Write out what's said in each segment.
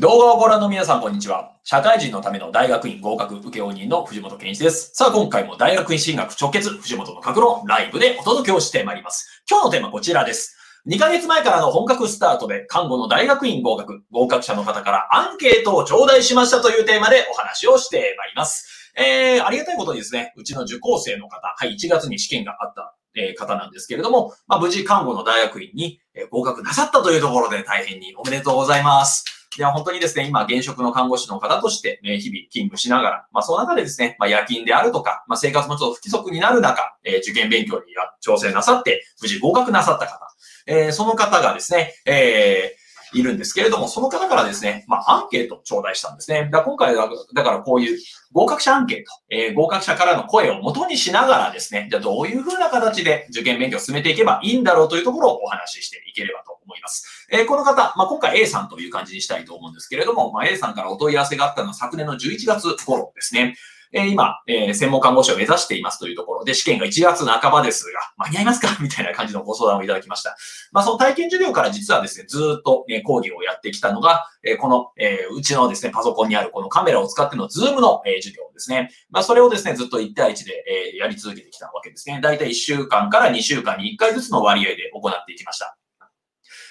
動画をご覧の皆さん、こんにちは。社会人のための大学院合格受け人の藤本健一です。さあ、今回も大学院進学直結、藤本の格論ライブでお届けをしてまいります。今日のテーマこちらです。2ヶ月前からの本格スタートで、看護の大学院合格、合格者の方からアンケートを頂戴しましたというテーマでお話をしてまいります。えー、ありがたいことにですね、うちの受講生の方、はい、1月に試験があったえ方なんですけれども、まあ、無事看護の大学院に合格なさったというところで大変におめでとうございます。では、本当にですね、今、現職の看護師の方として、ね、日々勤務しながら、まあ、その中でですね、まあ、夜勤であるとか、まあ、生活もちょっと不規則になる中、え、受験勉強に挑戦なさって、無事合格なさった方、え、その方がですね、えー、いるんですけれども、その方からですね、まあ、アンケートを頂戴したんですね。だ今回は、だからこういう合格者アンケート、えー、合格者からの声を元にしながらですね、じゃあどういうふうな形で受験勉強を進めていけばいいんだろうというところをお話ししていければと思います。えー、この方、まあ、今回 A さんという感じにしたいと思うんですけれども、まあ、A さんからお問い合わせがあったのは昨年の11月頃ですね。えー、今、えー、専門看護師を目指していますというところで、試験が1月半ばですが、間に合いますか？みたいな感じのご相談をいただきました。まあ、その体験授業から実はですね、ずっと、ね、講義をやってきたのが、えー、この、えー、うちのですね、パソコンにあるこのカメラを使ってのズームの、えー、授業ですね。まあ、それをですね、ずっと1対1で、えー、やり続けてきたわけですね。だいたい1週間から2週間に1回ずつの割合で行っていきました。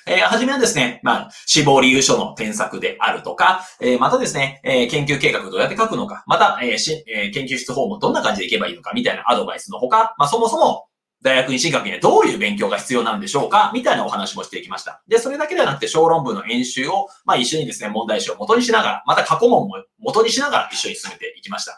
えー、はじめはですね、まあ、死亡理由書の添削であるとか、えー、またですね、えー、研究計画どうやって書くのか、また、えーしえー、研究室法もどんな感じでいけばいいのか、みたいなアドバイスのほか、まあ、そもそも、大学院進学にはどういう勉強が必要なんでしょうかみたいなお話もしていきました。で、それだけではなくて小論文の演習を、まあ一緒にですね、問題集を元にしながら、また過去問も元にしながら一緒に進めていきました。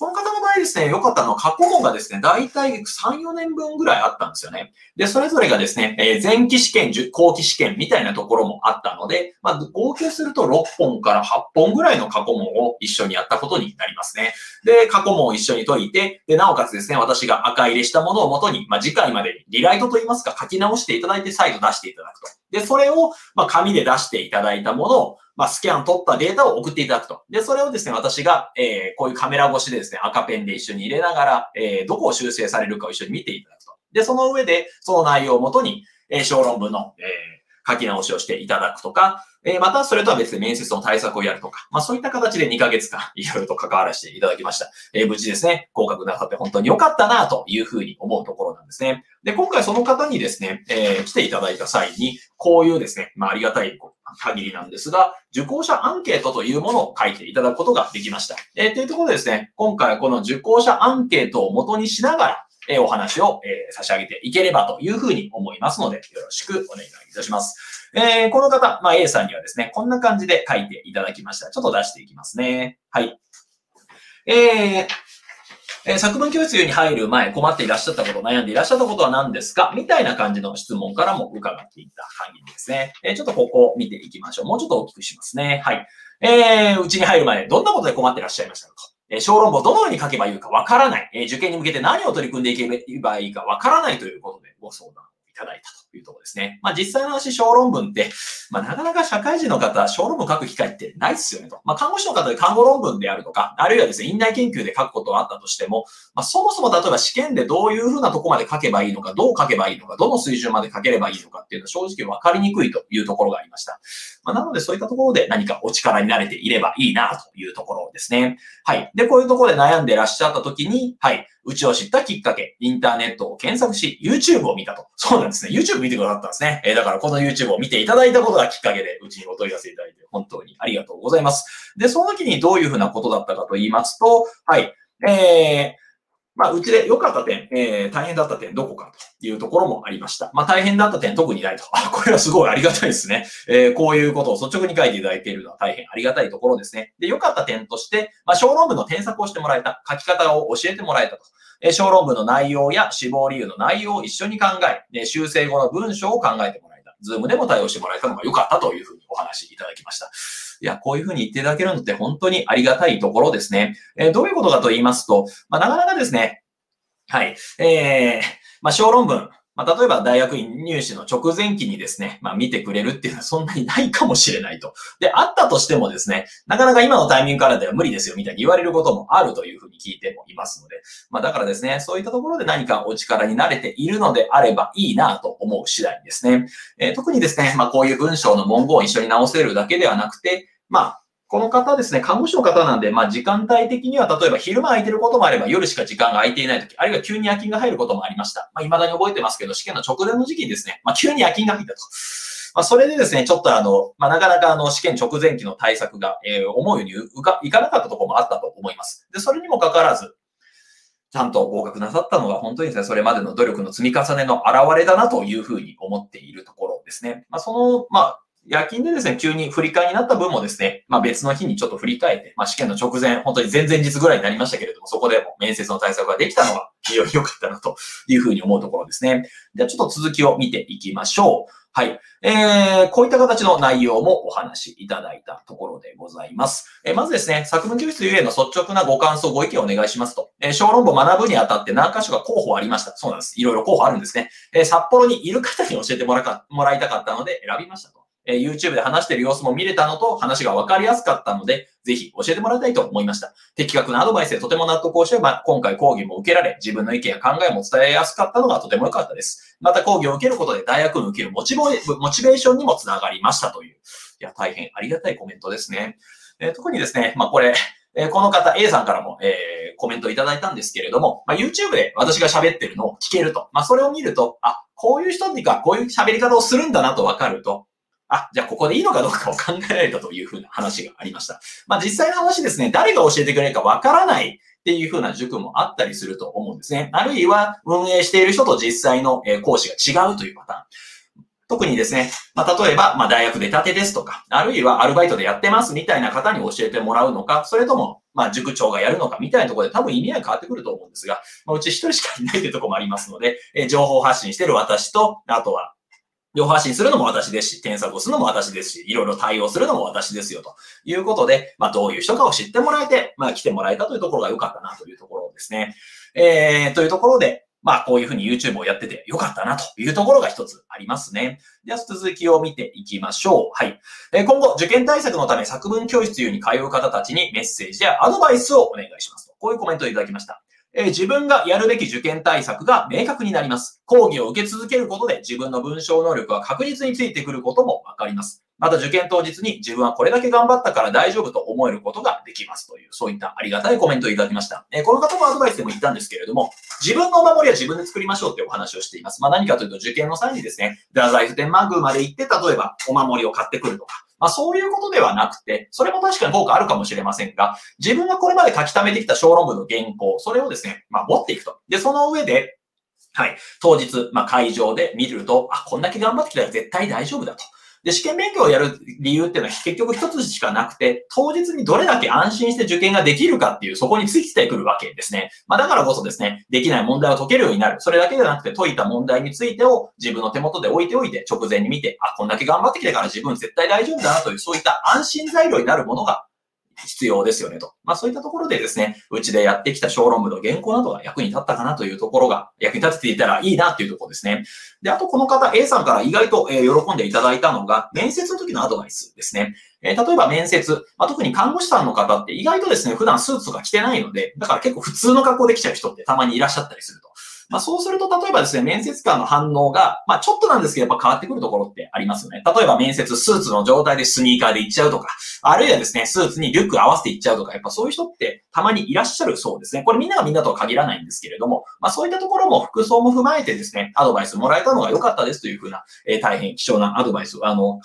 この方の場合ですね、良かったのは過去問がですね、大体3、4年分ぐらいあったんですよね。で、それぞれがですね、えー、前期試験、後期試験みたいなところもあったので、まあ、合計すると6本から8本ぐらいの過去問を一緒にやったことになりますね。で、過去問を一緒に解いて、で、なおかつですね、私が赤入れしたものをもとに、まあ、次回までにリライトといいますか、書き直していただいて再度出していただくと。で、それを、まあ、紙で出していただいたものを、まあ、スキャン取ったデータを送っていただくと。で、それをですね、私が、えー、こういうカメラ越しでですね、赤ペンで一緒に入れながら、えー、どこを修正されるかを一緒に見ていただくと。で、その上で、その内容をもとに、えー、小論文の、えー、書き直しをしていただくとか、えー、またそれとは別で面接の対策をやるとか、まあそういった形で2ヶ月間 いろいろと関わらせていただきました。えー、無事ですね、合格なさって本当に良かったなというふうに思うところなんですね。で、今回その方にですね、えー、来ていただいた際に、こういうですね、まあありがたい限りなんですが、受講者アンケートというものを書いていただくことができました。えー、というところでですね、今回この受講者アンケートを元にしながら、え、お話を、え、差し上げていければというふうに思いますので、よろしくお願いいたします。えー、この方、まあ、A さんにはですね、こんな感じで書いていただきました。ちょっと出していきますね。はい。えー、えー、作文教室に入る前困っていらっしゃったこと、悩んでいらっしゃったことは何ですか？みたいな感じの質問からも伺っていた限りですね。えー、ちょっとここを見ていきましょう。もうちょっと大きくしますね。はい。えー、うちに入る前、どんなことで困っていらっしゃいましたか？と。え、小論文をどのように書けばいいかわからない。え、受験に向けて何を取り組んでいけばいいかわからないということでご相談ただいたというところですね。まあ実際の話、小論文って、まあなかなか社会人の方、小論文書く機会ってないですよねと。まあ看護師の方で看護論文であるとか、あるいはですね、院内研究で書くことはあったとしても、まあそもそも例えば試験でどういうふうなとこまで書けばいいのか、どう書けばいいのか、どの水準まで書ければいいのかっていうのは正直わかりにくいというところがありました。まあなのでそういったところで何かお力になれていればいいなというところですね。はい。で、こういうところで悩んでいらっしゃった時に、はい。うちを知ったきっかけ、インターネットを検索し、YouTube を見たと。そうなんですね。YouTube 見てくださったんですね。えー、だからこの YouTube を見ていただいたことがきっかけで、うちにお問い合わせいただいて、本当にありがとうございます。で、その時にどういうふうなことだったかと言いますと、はい。えー、まあ、うちで良かった点、えー、大変だった点どこかというところもありました。まあ、大変だった点特にないと。あ、これはすごいありがたいですね。えー、こういうことを率直に書いていただいているのは大変ありがたいところですね。で、良かった点として、まあ、小論文の添削をしてもらえた、書き方を教えてもらえたと。え小論文の内容や死亡理由の内容を一緒に考え、修正後の文章を考えてもらえた。ズームでも対応してもらえたのが良かったというふうにお話いただきました。いや、こういうふうに言っていただけるのって本当にありがたいところですね。えー、どういうことかと言いますと、まあ、なかなかですね、はい、えー、まあ、小論文、まあ、例えば大学院入試の直前期にですね、まあ、見てくれるっていうのはそんなにないかもしれないと。で、あったとしてもですね、なかなか今のタイミングからでは無理ですよみたいに言われることもあるというふうに聞いてもいますので、まあ、だからですね、そういったところで何かお力になれているのであればいいなと思う次第ですね。えー、特にですね、まあ、こういう文章の文言を一緒に直せるだけではなくて、まあ、この方ですね、看護師の方なんで、まあ時間帯的には例えば昼間空いてることもあれば夜しか時間が空いていないとき、あるいは急に夜勤が入ることもありました。まあ未だに覚えてますけど、試験の直前の時期にですね、まあ急に夜勤が入ったと。まあそれでですね、ちょっとあの、まあなかなかあの試験直前期の対策が、えー、思うようにうかいかなかったところもあったと思います。で、それにもかかわらず、ちゃんと合格なさったのは本当にですね、それまでの努力の積み重ねの表れだなというふうに思っているところですね。まあその、まあ夜勤でですね、急に振り替えになった分もですね、まあ別の日にちょっと振り替えて、まあ試験の直前、本当に前々日ぐらいになりましたけれども、そこでも面接の対策ができたのは非常に良かったなというふうに思うところですね。ではちょっと続きを見ていきましょう。はい。えー、こういった形の内容もお話しいただいたところでございます。えー、まずですね、作文教室ゆえの率直なご感想、ご意見をお願いしますと。えー、小論文学ぶにあたって何箇所か候補ありました。そうなんです。いろいろ候補あるんですね。えー、札幌にいる方に教えてもらかもらいたかったので選びましたと。え YouTube で話してる様子も見れたのと、話が分かりやすかったので、ぜひ教えてもらいたいと思いました。的確なアドバイスでとても納得をしてば、今回講義も受けられ、自分の意見や考えも伝えやすかったのがとても良かったです。また講義を受けることで大学に受けるモチベモチベーションにもつながりましたという。いや、大変ありがたいコメントですね。え、特にですね、まあこれ、え、この方 A さんからも、えー、コメントいただいたんですけれども、まあ、YouTube で私が喋ってるのを聞けると。まあ、それを見ると、あ、こういう人にか、こういう喋り方をするんだなとわかると、あ、じゃあここでいいのかどうかを考えられたというふうな話がありました。まあ実際の話ですね、誰が教えてくれるかわからないっていうふうな塾もあったりすると思うんですね。あるいは運営している人と実際の講師が違うというパターン。特にですね、まあ、例えば、まあ、大学出たてですとか、あるいはアルバイトでやってますみたいな方に教えてもらうのか、それとも、まあ、塾長がやるのかみたいなところで多分意味合い変わってくると思うんですが、まあ、うち一人しかいないというところもありますので、え情報発信している私と、あとは、両発信するのも私ですし、添削をするのも私ですし、いろいろ対応するのも私ですよ、ということで、まあ、どういう人かを知ってもらえて、まあ、来てもらえたというところが良かったな、というところですね。えー、というところで、まあ、こういうふうに YouTube をやってて良かったな、というところが一つありますね。では、続きを見ていきましょう。はい。え今後、受験対策のため作文教室に通う方たちにメッセージやアドバイスをお願いしますと。こういうコメントをいただきました。えー、自分がやるべき受験対策が明確になります。講義を受け続けることで自分の文章能力は確実についてくることもわかります。また受験当日に自分はこれだけ頑張ったから大丈夫と思えることができますという、そういったありがたいコメントをいただきました。え、この方もアドバイスでも言ったんですけれども、自分のお守りは自分で作りましょうってお話をしています。まあ何かというと受験の際にですね、太宰府天満宮まで行って、例えばお守りを買ってくるとか、まあそういうことではなくて、それも確かに効果あるかもしれませんが、自分がこれまで書き溜めてきた小論文の原稿、それをですね、まあ持っていくと。で、その上で、はい、当日、まあ会場で見ると、あ、こんだけ頑張ってきたら絶対大丈夫だと。で、試験勉強をやる理由っていうのは結局一つしかなくて、当日にどれだけ安心して受験ができるかっていう、そこについてくるわけですね。まあだからこそですね、できない問題を解けるようになる。それだけではなくて解いた問題についてを自分の手元で置いておいて直前に見て、あ、こんだけ頑張ってきたから自分絶対大丈夫だなという、そういった安心材料になるものが必要ですよねと。まあそういったところでですね、うちでやってきた小論文の原稿などが役に立ったかなというところが、役に立てていたらいいなというところですね。で、あとこの方 A さんから意外と、喜んでいただいたのが、面接の時のアドバイスですね。え例えば面接、まあ、特に看護師さんの方って意外とですね、普段スーツとか着てないので、だから結構普通の格好できちゃう人ってたまにいらっしゃったりすると。まあ、そうすると、例えばですね、面接官の反応が、まあ、ちょっとなんですけど、やっぱ変わってくるところってありますよね。例えば面接、スーツの状態でスニーカーで行っちゃうとか、あるいはですね、スーツにリュック合わせて行っちゃうとか、やっぱそういう人ってたまにいらっしゃるそうですね。これみんながみんなとは限らないんですけれども、まあ、そういったところも服装も踏まえてですね、アドバイスもらえたのが良かったですというふうな、えー、大変貴重なアドバイス、あの、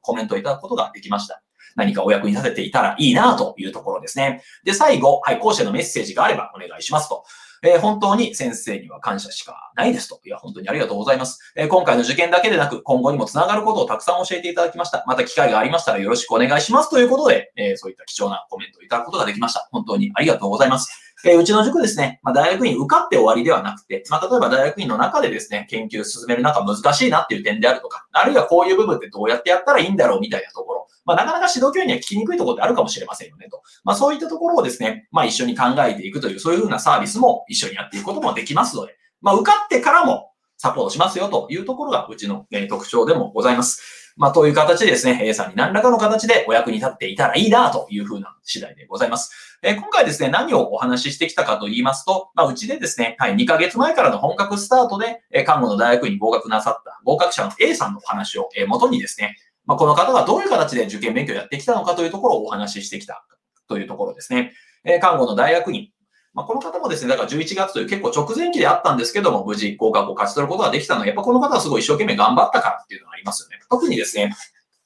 コメントいただくことができました。何かお役に立てていたらいいなというところですね。で、最後、はい、講師へのメッセージがあればお願いしますと。えー、本当に先生には感謝しかないですと。いや、本当にありがとうございます。えー、今回の受験だけでなく、今後にもつながることをたくさん教えていただきました。また機会がありましたらよろしくお願いしますということで、えー、そういった貴重なコメントをいただくことができました。本当にありがとうございます。えうちの塾ですね、まあ、大学院受かって終わりではなくて、まあ、例えば大学院の中でですね、研究進める中難しいなっていう点であるとか、あるいはこういう部分ってどうやってやったらいいんだろうみたいなところ、まあ、なかなか指導教員には聞きにくいところってあるかもしれませんよねと。まあ、そういったところをですね、まあ、一緒に考えていくという、そういうふうなサービスも一緒にやっていくこともできますので、まあ、受かってからもサポートしますよというところがうちの、え特徴でもございます。まあ、という形でですね、A さんに何らかの形でお役に立っていたらいいなというふうな次第でございます。え今回ですね、何をお話ししてきたかと言いますと、まあ、うちでですね、はい、2ヶ月前からの本格スタートで、え看護の大学院に合格なさった合格者の A さんのお話を、え元にですね、まあ、この方がどういう形で受験勉強やってきたのかというところをお話ししてきたというところですね。え、看護の大学院。まあ、この方もですね、だから11月という結構直前期であったんですけども、無事合格を勝ち取ることができたのは、やっぱこの方はすごい一生懸命頑張ったからっていうのがありますよね。特にですね、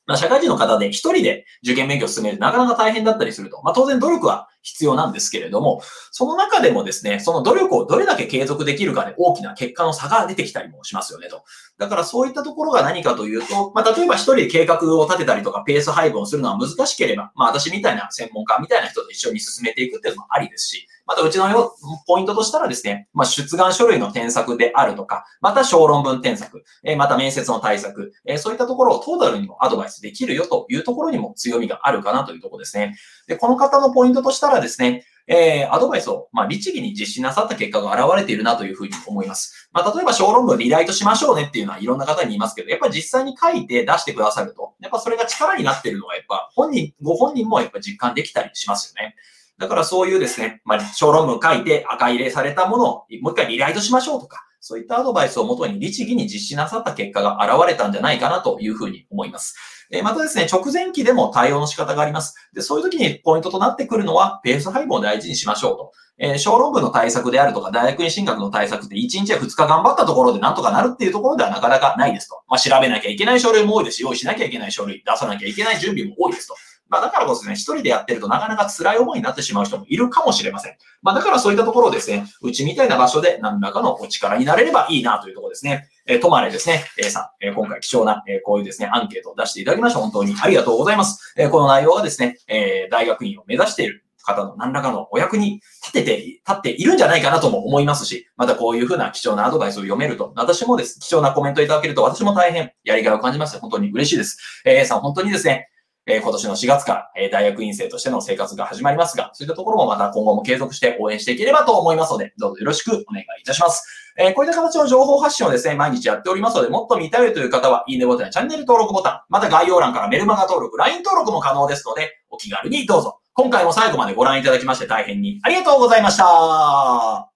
まあ、社会人の方で一人で受験勉強を進めるなかなか大変だったりすると。まあ、当然努力は必要なんですけれども、その中でもですね、その努力をどれだけ継続できるかで大きな結果の差が出てきたりもしますよねと。だからそういったところが何かというと、まあ、例えば一人で計画を立てたりとかペース配分をするのは難しければ、まあ、私みたいな専門家みたいな人と一緒に進めていくっていうのもありですし、またうちのよポイントとしたらですね、まあ、出願書類の添削であるとか、また小論文添削、えまた面接の対策、えそういったところをトータルにもアドバイスできるよというところにも強みがあるかなというところですね。で、この方のポイントとしたらですね、えー、アドバイスを、まあ、律儀に実施なさった結果が現れているなというふうに思います。まあ、例えば小論文リライトしましょうねっていうのはいろんな方に言いますけど、やっぱり実際に書いて出してくださると、やっぱそれが力になっているのは、やっぱ本人、ご本人もやっぱ実感できたりしますよね。だからそういうですね、まあ、小論文書いて赤入れされたものをもう一回リライトしましょうとか、そういったアドバイスをもとに律儀に実施なさった結果が現れたんじゃないかなというふうに思います。えまたですね、直前期でも対応の仕方があります。で、そういう時にポイントとなってくるのは、ペース配分を大事にしましょうと。えー、小論文の対策であるとか、大学院進学の対策って1日や2日頑張ったところでなんとかなるっていうところではなかなかないですと。まあ、調べなきゃいけない書類も多いですし、用意しなきゃいけない書類、出さなきゃいけない準備も多いですと。まあ、だからこそね、一人でやってるとなかなか辛い思いになってしまう人もいるかもしれません。まあ、だからそういったところをですね、うちみたいな場所で何らかのお力になれればいいなというところですね。えー、とまれですね、A さん、えー、今回貴重な、えー、こういうですね、アンケートを出していただきまして本当にありがとうございます。えー、この内容がですね、えー、大学院を目指している方の何らかのお役に立てて、立っているんじゃないかなとも思いますし、またこういうふうな貴重なアドバイスを読めると、私もです、貴重なコメントいただけると私も大変やりがいを感じます。本当に嬉しいです。えー、さん、本当にですね、え、今年の4月から、え、大学院生としての生活が始まりますが、そういったところもまた今後も継続して応援していければと思いますので、どうぞよろしくお願いいたします。えー、こういった形の情報発信をですね、毎日やっておりますので、もっと見たいという方は、いいねボタンやチャンネル登録ボタン、また概要欄からメルマガ登録、LINE 登録も可能ですので、お気軽にどうぞ。今回も最後までご覧いただきまして大変にありがとうございました。